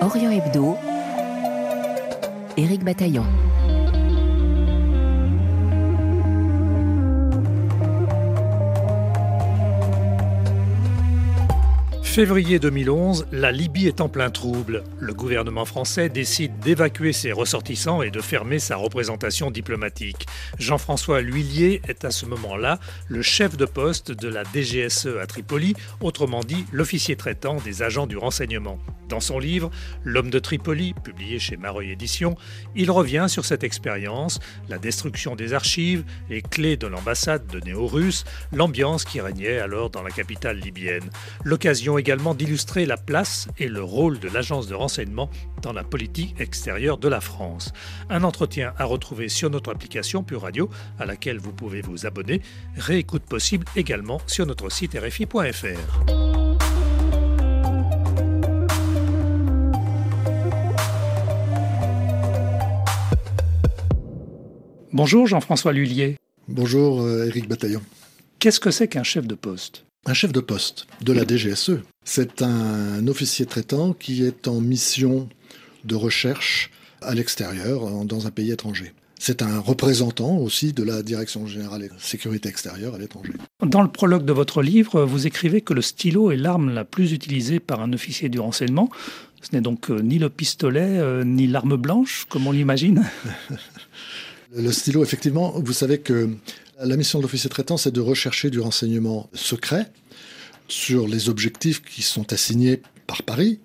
Orient Hebdo, Éric Bataillon. Février 2011, la Libye est en plein trouble. Le gouvernement français décide d'évacuer ses ressortissants et de fermer sa représentation diplomatique. Jean-François L'Huillier est à ce moment-là le chef de poste de la DGSE à Tripoli, autrement dit l'officier traitant des agents du renseignement. Dans son livre L'homme de Tripoli, publié chez Mareuil Éditions, il revient sur cette expérience, la destruction des archives, les clés de l'ambassade de néo-russe, l'ambiance qui régnait alors dans la capitale libyenne. L'occasion également d'illustrer la place et le rôle de l'agence de renseignement dans la politique extérieure de la France. Un entretien à retrouver sur notre application Pure Radio, à laquelle vous pouvez vous abonner. Réécoute possible également sur notre site rfi.fr. Bonjour Jean-François Lullier. Bonjour euh, Éric Bataillon. Qu'est-ce que c'est qu'un chef de poste? Un chef de poste de la DGSE. C'est un officier traitant qui est en mission de recherche à l'extérieur, dans un pays étranger. C'est un représentant aussi de la Direction générale de sécurité extérieure à l'étranger. Dans le prologue de votre livre, vous écrivez que le stylo est l'arme la plus utilisée par un officier du renseignement. Ce n'est donc euh, ni le pistolet, euh, ni l'arme blanche, comme on l'imagine Le stylo, effectivement, vous savez que la mission de l'officier traitant, c'est de rechercher du renseignement secret sur les objectifs qui sont assignés par Paris.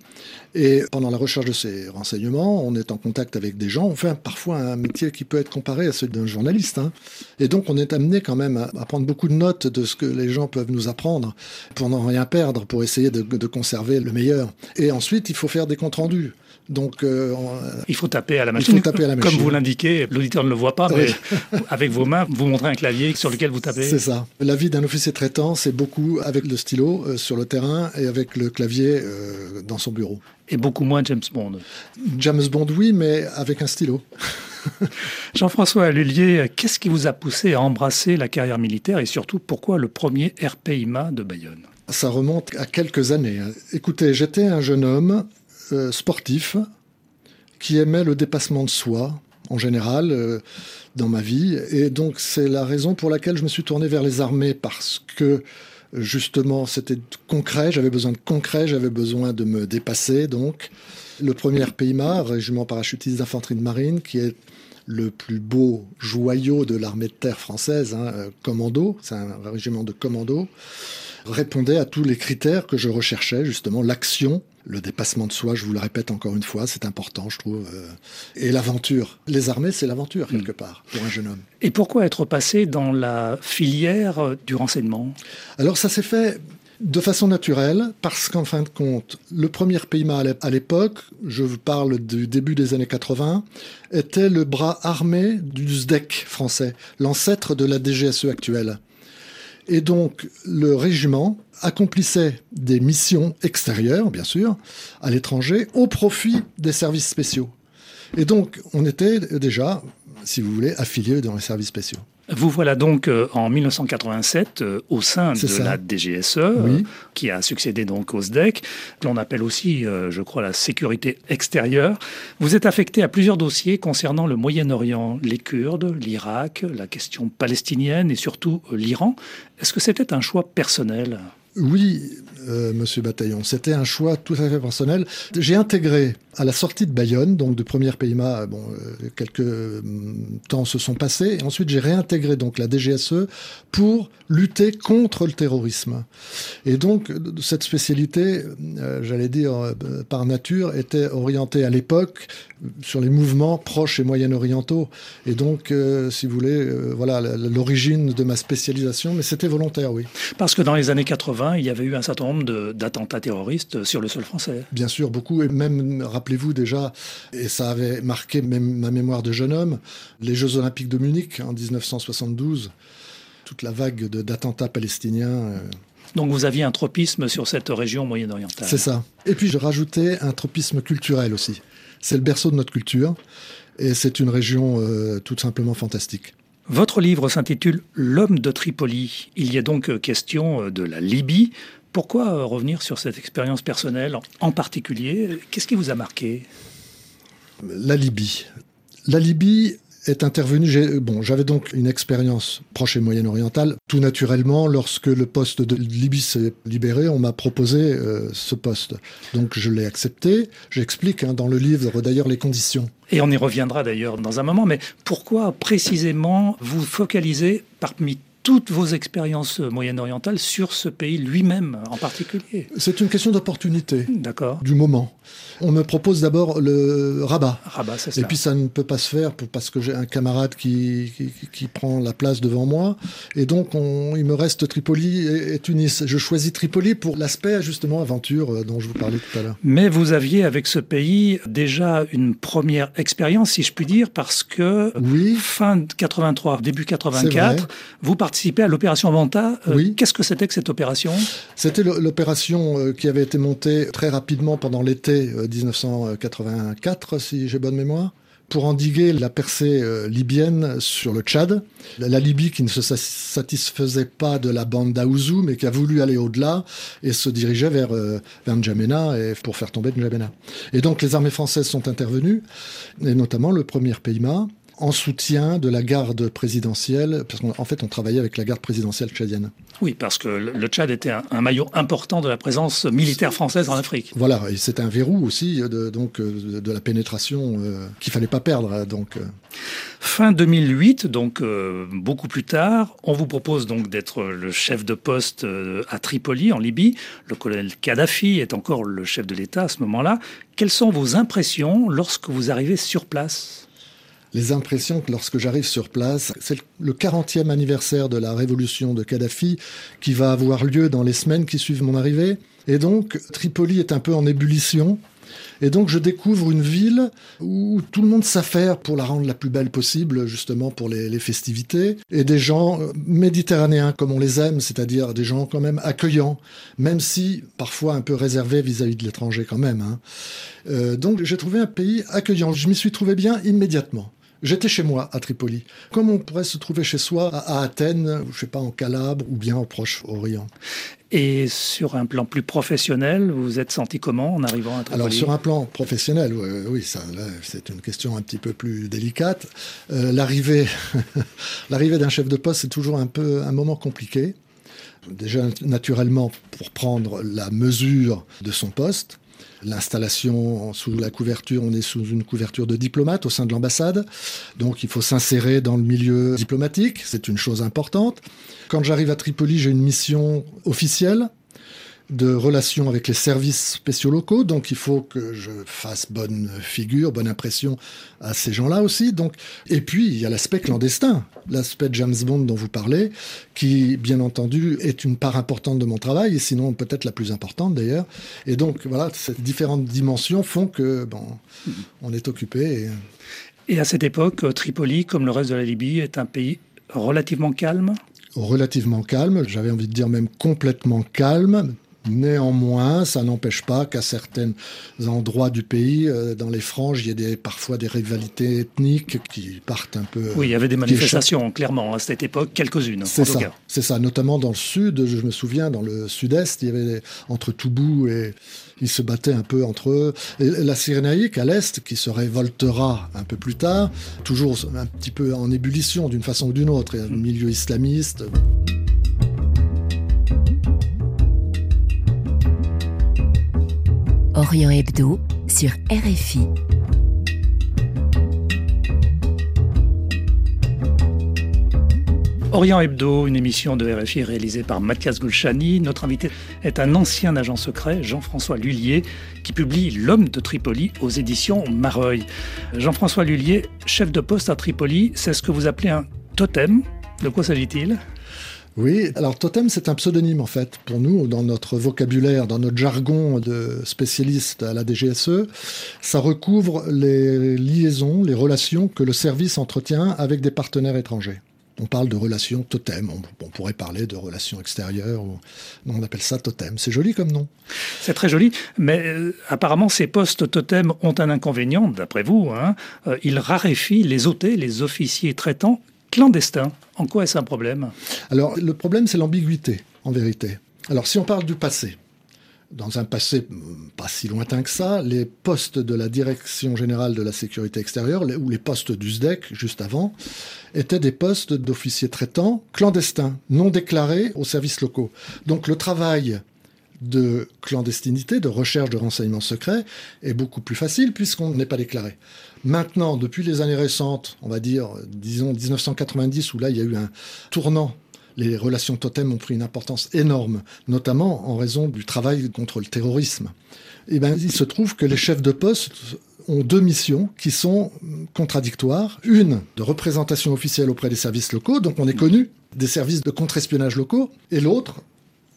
Et pendant la recherche de ces renseignements, on est en contact avec des gens. On fait parfois un métier qui peut être comparé à celui d'un journaliste. Hein. Et donc, on est amené quand même à, prendre beaucoup de notes de ce que les gens peuvent nous apprendre pour n'en rien perdre, pour essayer de, de conserver le meilleur. Et ensuite, il faut faire des comptes rendus. Donc, euh, il faut taper à la machine. Il faut taper à la machine. Comme vous l'indiquez, l'auditeur ne le voit pas, mais avec vos mains, vous montrez un clavier sur lequel vous tapez. C'est ça. La vie d'un officier traitant, c'est beaucoup avec le stylo euh, sur le terrain et avec le clavier euh, dans son bureau. Et beaucoup moins James Bond. James Bond, oui, mais avec un stylo. Jean-François Lullier, qu'est-ce qui vous a poussé à embrasser la carrière militaire et surtout pourquoi le premier RPIMA de Bayonne? Ça remonte à quelques années. Écoutez, j'étais un jeune homme euh, sportif qui aimait le dépassement de soi en général euh, dans ma vie. Et donc c'est la raison pour laquelle je me suis tourné vers les armées parce que justement c'était concret, j'avais besoin de concret, j'avais besoin de me dépasser. Donc le premier PIMA, régiment parachutiste d'infanterie de marine, qui est le plus beau joyau de l'armée de terre française, hein, euh, commando, c'est un régiment de commando répondait à tous les critères que je recherchais, justement l'action, le dépassement de soi, je vous le répète encore une fois, c'est important, je trouve, euh, et l'aventure. Les armées, c'est l'aventure, hmm. quelque part, pour un jeune homme. Et pourquoi être passé dans la filière du renseignement? Alors ça s'est fait de façon naturelle, parce qu'en fin de compte, le premier PIMA à l'époque, je vous parle du début des années 80, était le bras armé du SDEC français, l'ancêtre de la DGSE actuelle. Et donc, le régiment accomplissait des missions extérieures, bien sûr, à l'étranger, au profit des services spéciaux. Et donc, on était déjà, si vous voulez, affiliés dans les services spéciaux. Vous voilà donc euh, en 1987 euh, au sein de la DGSE, euh, qui a succédé donc au SDEC, que l'on appelle aussi, je crois, la sécurité extérieure. Vous êtes affecté à plusieurs dossiers concernant le Moyen-Orient, les Kurdes, l'Irak, la question palestinienne et surtout l'Iran. Est-ce que c'était un choix personnel? Oui, Monsieur Bataillon, c'était un choix tout à fait personnel. J'ai intégré à la sortie de Bayonne, donc de première PIMA, bon, euh, quelques euh, temps se sont passés, et ensuite j'ai réintégré donc la DGSE pour lutter contre le terrorisme. Et donc cette spécialité, j'allais dire par nature, était orientée à l'époque sur les mouvements proches et moyen-orientaux. Et donc, si vous voulez, voilà l'origine de ma spécialisation, mais c'était volontaire, oui. Parce que dans les années 80 il y avait eu un certain nombre d'attentats terroristes sur le sol français. Bien sûr, beaucoup. Et même, rappelez-vous déjà, et ça avait marqué même ma mémoire de jeune homme, les Jeux Olympiques de Munich en 1972, toute la vague d'attentats palestiniens. Euh. Donc vous aviez un tropisme sur cette région moyen-orientale. C'est ça. Et puis je rajoutais un tropisme culturel aussi. C'est le berceau de notre culture et c'est une région euh, tout simplement fantastique. Votre livre s'intitule L'homme de Tripoli. Il y a donc question de la Libye, Pourquoi revenir sur cette expérience personnelle en particulier? Qu'est-ce qui vous a marqué? La Libye. La Libye, est intervenu. Bon, j'avais donc une expérience proche et moyen-orientale. Tout naturellement, lorsque le poste de Libye s'est libéré, on m'a proposé euh, ce poste. Donc je l'ai accepté. J'explique hein, dans le livre d'ailleurs les conditions. Et on y reviendra d'ailleurs dans un moment. Mais pourquoi précisément vous focalisez parmi toutes vos expériences moyen-orientales sur ce pays lui-même en particulier C'est une question d'opportunité. D'accord. Du moment. On me propose d'abord le Rabat. Rabat, c'est ça. Et puis ça ne peut pas se faire parce que j'ai un camarade qui, qui, prend la place devant moi. Et donc on, il me reste Tripoli et, Tunis. Je choisis Tripoli pour l'aspect justement aventure euh, dont je vous parlais tout à l'heure. Mais vous aviez avec ce pays déjà une première expérience, si je puis dire, parce que oui. fin 83, début 84, vous participez à l'opération Manta. Euh, oui. Qu'est-ce que c'était que cette opération? C'était l'opération euh, qui avait été montée très rapidement pendant l'été 1984, si j'ai bonne mémoire pour endiguer la percée euh, libyenne sur le Tchad. La, Libye qui ne se satisfaisait pas de la bande d'Aouzou, mais qui a voulu aller au-delà et se dirigeait vers, euh, vers N'Djamena et pour faire tomber N'Djamena. Et donc les armées françaises sont intervenues, et notamment le premier Payma, en soutien de la garde présidentielle, parce qu'en fait on travaillait avec la garde présidentielle tchadienne. Oui, parce que le Tchad était un, maillot important de la présence militaire française en Afrique. Voilà, et c'est un verrou aussi de, donc, de, la pénétration euh, qu'il fallait pas perdre. Donc. Euh. Fin 2008, donc euh, beaucoup plus tard, on vous propose donc d'être le chef de poste à Tripoli, en Libye. Le colonel Kadhafi est encore le chef de l'État à ce moment-là. Quelles sont vos impressions lorsque vous arrivez sur place? Les impressions que lorsque j'arrive sur place, c'est le 40e anniversaire de la révolution de Kadhafi qui va avoir lieu dans les semaines qui suivent mon arrivée. Et donc, Tripoli est un peu en ébullition. Et donc je découvre une ville où tout le monde s'affaire pour la rendre la plus belle possible, justement pour les, festivités, et des gens euh, méditerranéens comme on les aime, c'est-à-dire des gens quand même accueillants, même si parfois un peu réservés vis-à-vis de l'étranger quand même. Hein. Euh, donc j'ai trouvé un pays accueillant. Je m'y suis trouvé bien immédiatement. J'étais chez moi à Tripoli, comme on pourrait se trouver chez soi à, Athènes, je sais pas, en Calabre ou bien au Proche-Orient. Et sur un plan plus professionnel, vous vous êtes senti comment en arrivant à Tripoli? Alors sur un plan professionnel, oui, ça, c'est une question un petit peu plus délicate. Euh, l'arrivée, l'arrivée d'un chef de poste, c'est toujours un peu un moment compliqué. Déjà naturellement pour prendre la mesure de son poste, L'installation sous la couverture, on est sous une couverture de diplomate au sein de l'ambassade. Donc il faut s'insérer dans le milieu diplomatique, c'est une chose importante. Quand j'arrive à Tripoli, j'ai une mission officielle de relations avec les services spéciaux locaux, donc il faut que je fasse bonne figure, bonne impression à ces gens-là aussi. Donc, et puis il y a l'aspect clandestin, l'aspect James Bond dont vous parlez, qui bien entendu est une part importante de mon travail, et sinon peut-être la plus importante d'ailleurs. Et donc voilà, ces différentes dimensions font que bon, on est occupé. Et... et à cette époque, Tripoli, comme le reste de la Libye, est un pays relativement calme? Relativement calme, j'avais envie de dire même complètement calme, Néanmoins, ça n'empêche pas qu'à certains endroits du pays, euh, dans les franges, il y ait des, parfois des rivalités ethniques qui partent un peu. Oui, il y avait des manifestations, clairement, à cette époque, quelques-unes. C'est ça, c'est ça. Notamment dans le sud, je me souviens, dans le sud-est, il y avait entre Toubou et ils se battaient un peu entre eux. Et la Cyrénaïque, à l'est, qui se révoltera un peu plus tard, toujours un petit peu en ébullition d'une façon ou d'une autre, et un milieu islamiste. Orient Hebdo sur RFI. Orient Hebdo, une émission de RFI réalisée par Mathias Gulchani. Notre invité est un ancien agent secret, Jean-François Lullier, qui publie L'homme de Tripoli aux éditions Mareuil. Jean-François Lullier, chef de poste à Tripoli, c'est ce que vous appelez un totem. De quoi s'agit-il? Oui, alors totem, c'est un pseudonyme en fait pour nous, dans notre vocabulaire, dans notre jargon de spécialiste à la DGSE. Ça recouvre les liaisons, les relations que le service entretient avec des partenaires étrangers. On parle de relations totem, on, pourrait parler de relations extérieures, on appelle ça totem. C'est joli comme nom. C'est très joli, mais euh, apparemment ces postes totem ont un inconvénient, d'après vous. Hein. Euh, ils raréfient les OT, les officiers traitants clandestins. En quoi est-ce un problème? Alors, le problème, c'est l'ambiguïté, en vérité. Alors si on parle du passé, dans un passé pas si lointain que ça, les postes de la Direction générale de la sécurité extérieure, ou les postes du SDEC juste avant, étaient des postes d'officiers traitants clandestins, non déclarés aux services locaux. Donc le travail de clandestinité, de recherche de renseignements secrets, est beaucoup plus facile puisqu'on n'est pas déclaré. Maintenant, depuis les années récentes, on va dire, disons 1990, où là il y a eu un tournant les relations totem ont pris une importance énorme, notamment en raison du travail contre le terrorisme. Et eh ben, il se trouve que les chefs de poste ont deux missions qui sont contradictoires. Une de représentation officielle auprès des services locaux, donc on est connu des services de contre-espionnage locaux, et l'autre,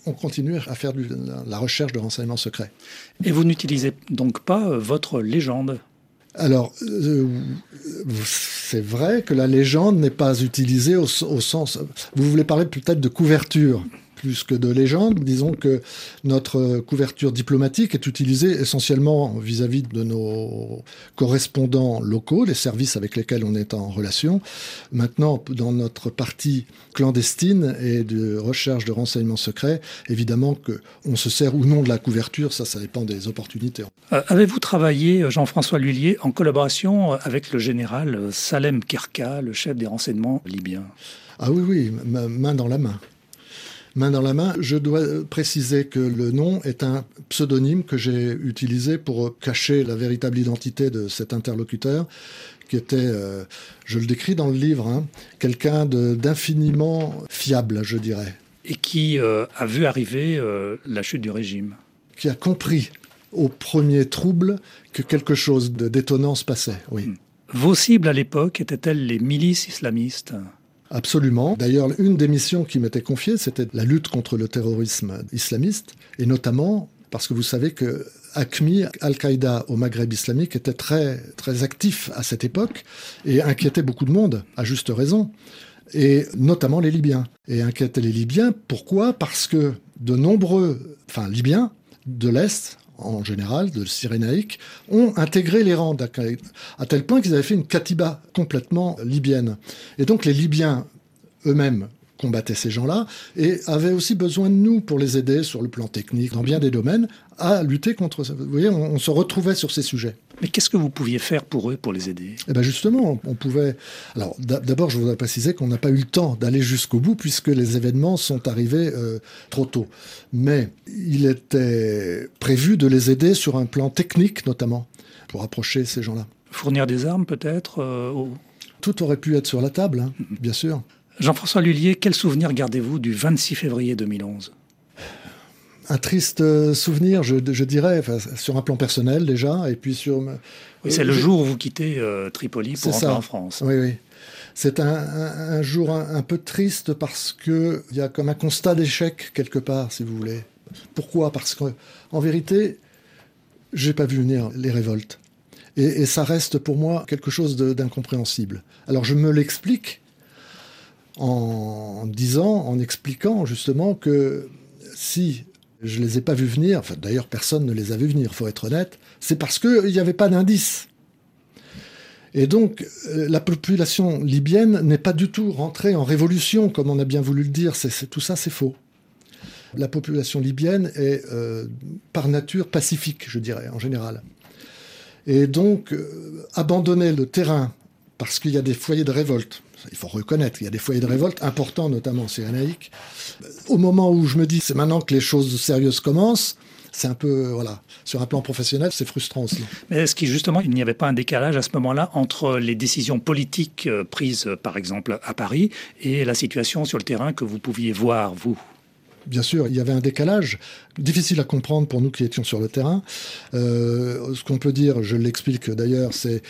on continue à faire la recherche de renseignements secrets. Et vous n'utilisez donc pas euh, votre légende? Alors, euh, c'est vrai que la légende n'est pas utilisée au, sens... Vous voulez parler peut-être de couverture plus que de légende. Disons que notre couverture diplomatique est utilisée essentiellement vis-à-vis de nos correspondants locaux, les services avec lesquels on est en relation. Maintenant, dans notre partie clandestine et de recherche de renseignements secrets, évidemment qu'on se sert ou non de la couverture, ça, ça dépend des opportunités. Euh, avez-vous travaillé, Jean-François Lullier, en collaboration avec le général Salem Kerka, le chef des renseignements libyens? Ah oui, oui, main dans la main main dans la main. Je dois préciser que le nom est un pseudonyme que j'ai utilisé pour cacher la véritable identité de cet interlocuteur, qui était, euh, je le décris dans le livre, hein, quelqu'un d'infiniment fiable, je dirais. Et qui euh, a vu arriver euh, la chute du régime. Qui a compris au premier trouble que quelque chose de détonnant se passait, oui. Hmm. Vos cibles à l'époque étaient-elles les milices islamistes? Absolument. D'ailleurs, une des missions qui m'était confiée, c'était la lutte contre le terrorisme islamiste, et notamment parce que vous savez que ACMI, Al-Qaïda au Maghreb islamique, était très, très actif à cette époque et inquiétait beaucoup de monde, à juste raison, et notamment les Libyens. Et inquiétait les Libyens, pourquoi? Parce que de nombreux, Libyens de l'Est, en général, de Cyrénaïque, ont intégré les rangs à tel point qu'ils avaient fait une katiba complètement libyenne. Et donc les Libyens eux-mêmes combattaient ces gens-là et avaient aussi besoin de nous pour les aider sur le plan technique, dans bien des domaines, à lutter contre ça. Vous voyez, on, se retrouvait sur ces sujets. Mais qu'est-ce que vous pouviez faire pour eux, pour les aider? Eh bien justement, on pouvait... Alors d'abord, je voudrais préciser qu'on n'a pas eu le temps d'aller jusqu'au bout puisque les événements sont arrivés euh, trop tôt. Mais il était prévu de les aider sur un plan technique notamment, pour approcher ces gens-là. Fournir des armes peut-être euh, Tout aurait pu être sur la table, hein, bien sûr. Jean-François Lullier, quel souvenir gardez-vous du 26 février 2011 un triste euh, souvenir, je, dirais, sur un plan personnel déjà, et puis sur. Oui, c'est le jour où vous quittez euh, Tripoli pour rentrer en France. Oui, oui. C'est un, jour un, peu triste parce qu'il y a comme un constat d'échec quelque part, si vous voulez. Pourquoi? Parce qu'en vérité, j'ai pas vu venir les révoltes. Et, et, ça reste pour moi quelque chose d'incompréhensible. Alors je me l'explique en disant, en expliquant justement que si je les ai pas vus venir, enfin d'ailleurs personne ne les a vus venir, faut être honnête, c'est parce qu'il n'y avait pas d'indice. Et donc, euh, la population libyenne n'est pas du tout rentrée en révolution, comme on a bien voulu le dire. Tout ça, c'est faux. La population libyenne est euh, par nature pacifique, je dirais, en général. Et donc, euh, abandonner le terrain parce qu'il y a des foyers de révolte, il faut reconnaître, il y a des foyers de révolte importants, notamment cyrénaïques. Au moment où je me dis, c'est maintenant que les choses sérieuses commencent, c'est un peu, voilà, sur un plan professionnel, c'est frustrant aussi. Mais est-ce qu'il justement, il n'y avait pas un décalage à ce moment-là entre les décisions politiques euh, prises, par exemple, à Paris et la situation sur le terrain que vous pouviez voir, vous? Bien sûr, il y avait un décalage difficile à comprendre pour nous qui étions sur le terrain. Euh, ce qu'on peut dire, je l'explique d'ailleurs, c'est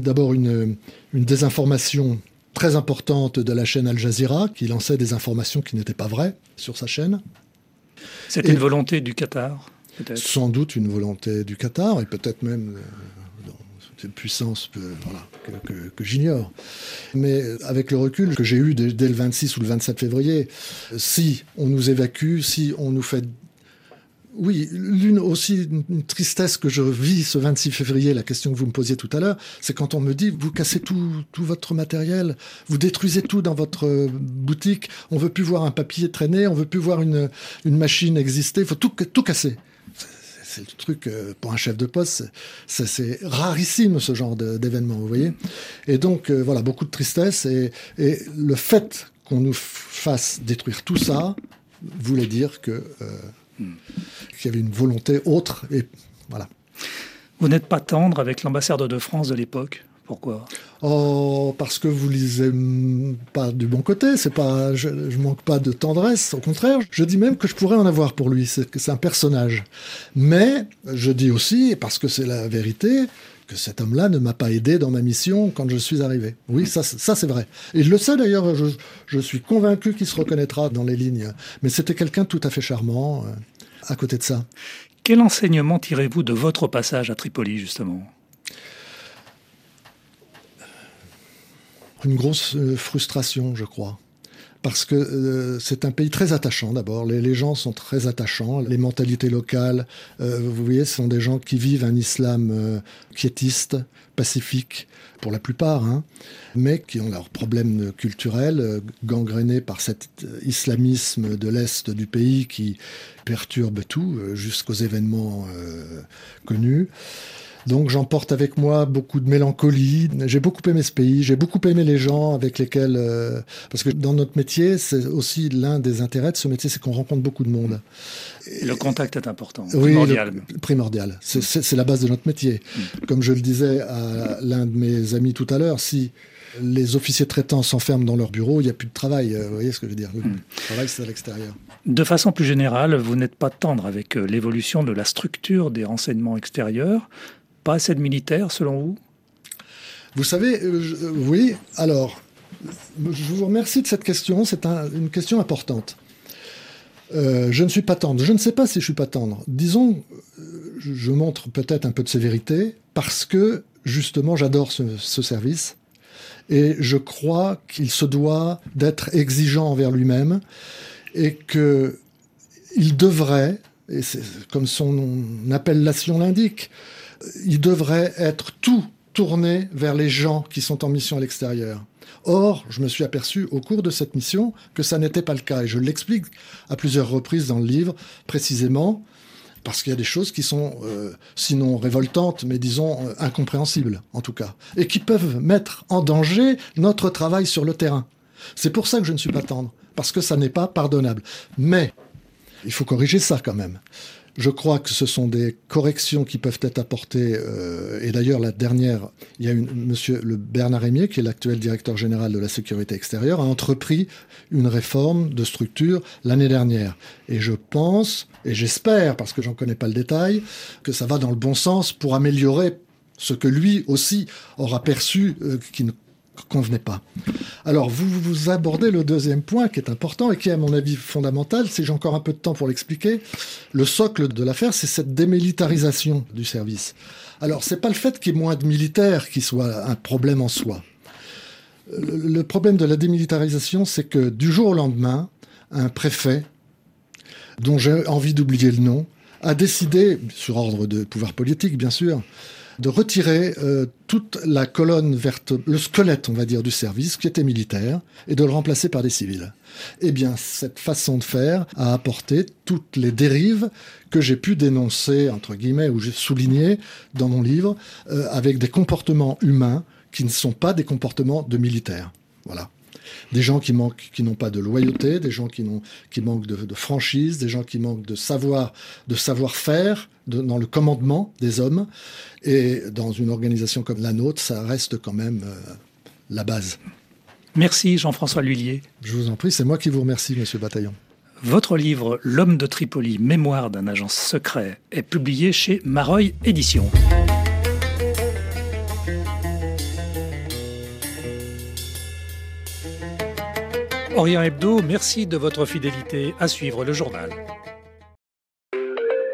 d'abord une, une désinformation très importante de la chaîne Al Jazeera, qui lançait des informations qui n'étaient pas vraies sur sa chaîne. C'était une volonté du Qatar Sans doute une volonté du Qatar, et peut-être même euh, une puissance que, j'ignore. Mais avec le recul que j'ai eu dès, dès, le 26 ou le 27 février, si on nous évacue, si on nous fait oui, l'une aussi, une tristesse que je vis ce 26 février, la question que vous me posiez tout à l'heure, c'est quand on me dit, vous cassez tout, tout votre matériel, vous détruisez tout dans votre boutique, on veut plus voir un papier traîner, on veut plus voir une, machine exister, il faut tout, tout casser. C'est le truc, euh, pour un chef de poste, c'est rarissime ce genre d'événement, vous voyez. Et donc, euh, voilà, beaucoup de tristesse. Et, le fait qu'on nous fasse détruire tout ça voulait dire que... Euh, qu'il y avait une volonté autre. Et voilà. Vous n'êtes pas tendre avec l'ambassadeur de France de l'époque pourquoi? Oh, parce que vous lisez pas du bon côté. C'est pas, je, je, manque pas de tendresse. Au contraire, je dis même que je pourrais en avoir pour lui. C'est que c'est un personnage. Mais je dis aussi, parce que c'est la vérité, que cet homme-là ne m'a pas aidé dans ma mission quand je suis arrivé. Oui, ça, ça c'est vrai. Et je le sais d'ailleurs, je, je, suis convaincu qu'il se reconnaîtra dans les lignes. Mais c'était quelqu'un tout à fait charmant euh, à côté de ça. Quel enseignement tirez-vous de votre passage à Tripoli, justement? Une grosse euh, frustration, je crois parce que euh, c'est un pays très attachant d'abord. Les, gens sont très attachants. Les mentalités locales, euh, vous voyez, ce sont des gens qui vivent un islam euh, quiétiste, pacifique pour la plupart, hein, mais qui ont leurs problèmes culturels euh, gangrénés par cet islamisme de l'est du pays qui perturbe tout euh, jusqu'aux événements euh, connus. Donc j'emporte avec moi beaucoup de mélancolie. J'ai beaucoup aimé ce pays, j'ai beaucoup aimé les gens avec lesquels... Euh, parce que dans notre métier, c'est aussi l'un des intérêts de ce métier, c'est qu'on rencontre beaucoup de monde. Et le contact est important, primordial. Oui, primordial. C'est la base de notre métier. Mm. Comme je le disais à l'un de mes amis tout à l'heure, si les officiers traitants s'enferment dans leur bureau, il n'y a plus de travail. Euh, vous voyez ce que je veux dire Le mm. travail, c'est à l'extérieur. De façon plus générale, vous n'êtes pas tendre avec euh, l'évolution de la structure des renseignements extérieurs. Pas assez de militaires, selon vous? Vous savez, euh, euh, oui, alors, je vous remercie de cette question, c'est un, une question importante. Euh, je ne suis pas tendre. Je ne sais pas si je suis pas tendre. Disons, je montre peut-être un peu de sévérité parce que justement j'adore ce, ce, service et je crois qu'il se doit d'être exigeant envers lui-même et que il devrait, et comme son appellation l'indique, il devrait être tout tourné vers les gens qui sont en mission à l'extérieur. Or, je me suis aperçu au cours de cette mission que ça n'était pas le cas, et je l'explique à plusieurs reprises dans le livre, précisément parce qu'il y a des choses qui sont, euh, sinon révoltantes, mais disons euh, incompréhensibles, en tout cas, et qui peuvent mettre en danger notre travail sur le terrain. C'est pour ça que je ne suis pas tendre, parce que ça n'est pas pardonnable. Mais il faut corriger ça quand même. Je crois que ce sont des corrections qui peuvent être apportées. Euh, et d'ailleurs, la dernière, il y a une, monsieur le Bernard Rémier, qui est l'actuel directeur général de la sécurité extérieure, a entrepris une réforme de structure l'année dernière. Et je pense, et j'espère, parce que j'en connais pas le détail, que ça va dans le bon sens pour améliorer ce que lui aussi aura perçu euh, qui ne convenait pas. Alors, vous, vous abordez le deuxième point qui est important et qui est, à mon avis, fondamental. Si j'ai encore un peu de temps pour l'expliquer, le socle de l'affaire, c'est cette démilitarisation du service. Alors, c'est pas le fait qu'il y ait moins de militaires qui soit un problème en soi. Le problème de la démilitarisation, c'est que du jour au lendemain, un préfet, dont j'ai envie d'oublier le nom, a décidé, sur ordre de pouvoir politique bien sûr, de retirer euh, toute la colonne verte, le squelette, on va dire, du service, qui était militaire, et de le remplacer par des civils. Eh bien, cette façon de faire a apporté toutes les dérives que j'ai pu dénoncer, entre guillemets, ou j'ai souligné dans mon livre, euh, avec des comportements humains qui ne sont pas des comportements de militaires. Voilà des gens qui manquent, qui n'ont pas de loyauté, des gens qui, n'ont, qui manquent de, de, franchise, des gens qui manquent de savoir, de savoir-faire dans le commandement des hommes. Et dans une organisation comme la nôtre, ça reste quand même euh, la base. Merci Jean-François Lhuillier. Je vous en prie, c'est moi qui vous remercie, Monsieur Bataillon. Votre livre L'homme de Tripoli, mémoire d'un agent secret, est publié chez Mareuil Éditions. Orient Hebdo, merci de votre fidélité à suivre le journal.